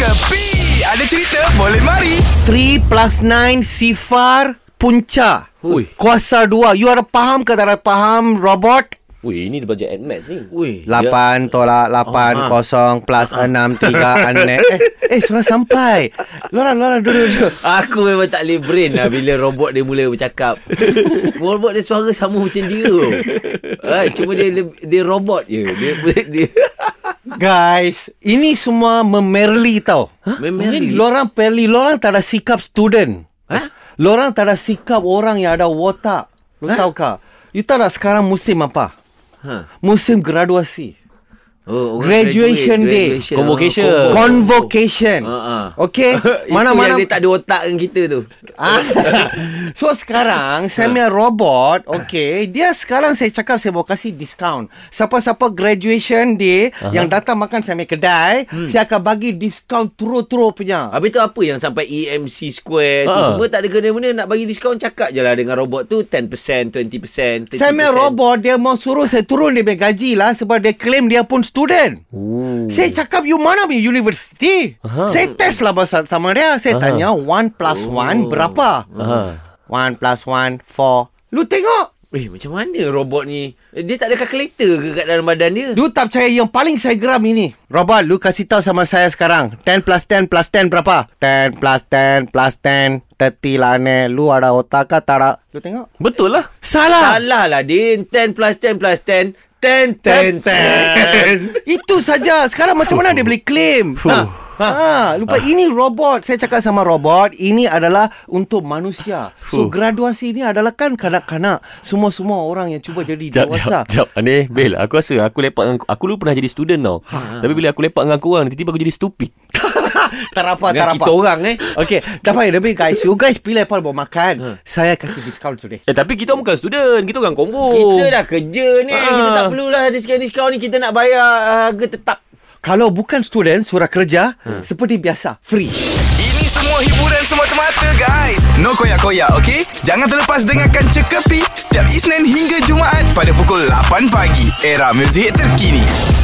Kepi Ada cerita boleh mari 3 plus 9 sifar punca. Ui. Kuasa 2. You ada faham ke tak ada faham robot? Weh, ini dia bajet Max ni. Ui. 8 tolak 8 kosong plus 6 3 anek. Eh, eh sudah sampai. Lora lora dulu dulu. Aku memang tak boleh brain lah bila robot dia mula bercakap. robot dia suara sama macam dia. Ah, cuma dia dia robot je. Dia dia Guys, ini semua memerli tau. Memerli? Lorang perli, lorang tak ada sikap student. Ha? Lorang tak ada sikap orang yang ada watak. Lu tahu kah? You tahu tak sekarang musim apa? Ha. Musim graduasi. Oh, Graduation day. graduation. Convocation. Oh, Convocation. Ha, ha. Okay? Mana-mana dia tak ada otak dengan kita tu. Ah. so sekarang saya punya robot okay dia sekarang saya cakap saya mau kasih diskaun siapa-siapa graduation day uh-huh. yang datang makan saya punya kedai hmm. saya akan bagi diskaun terus-terus punya Habis tu apa yang sampai EMC Square tu Ha. semua tak ada kena-mena nak bagi diskaun cakap je lah dengan robot tu 10%, 20%, 30%. saya punya robot dia mau suruh saya turun dia punya gaji lah sebab dia claim dia pun student Ooh. saya cakap you mana punya university Aha. saya test lah bahasa sama dia saya Aha. tanya 1 plus 1 berapa Aha. 1 plus 1 4 lu tengok Eh macam mana robot ni? Eh, Dia tak ada kalkulator ke kat dalam badan dia? Lu tak percaya yang paling saya geram ini. Robot, lu kasih tahu sama saya sekarang. 10 plus 10 plus 10 berapa? 10 plus 10 plus 10. 30 lah ni. Lu ada otak ke tak ada? Lu tengok. Betul lah. Salah. Salah lah Din 10 plus 10 plus 10 10 10 10 Itu saja. Sekarang macam mana dia boleh claim? Ha. Ha, lupa ini robot. Saya cakap sama robot, ini adalah untuk manusia. So Fuh. graduasi ini adalah kan kanak-kanak, semua-semua orang yang cuba jadi Jap, dewasa. jap, jap. Aneh, Bel, aku rasa aku lepak dengan... Aku dulu pernah jadi student tau. Tapi bila aku lepak dengan korang, tiba-tiba aku jadi stupid. Tak apa, tak Dengan apa. kita orang eh Okay, tak payah lebih guys. You guys pilih apa mau makan. Ha. Saya kasih diskaun today. Eh, tapi kita bukan student. Kita orang combo. Kita dah kerja ni Ah. Kita tak perlulah diskaun-diskaun ni Kita nak bayar uh, harga tetap Kalau bukan student, surat kerja, seperti biasa, free. Ini semua hiburan semata-mata guys. No koyak-koyak ok Jangan terlepas dengarkan Cekapi Setiap Isnin hingga Jumaat Pada pukul 8 pagi. Era muzik terkini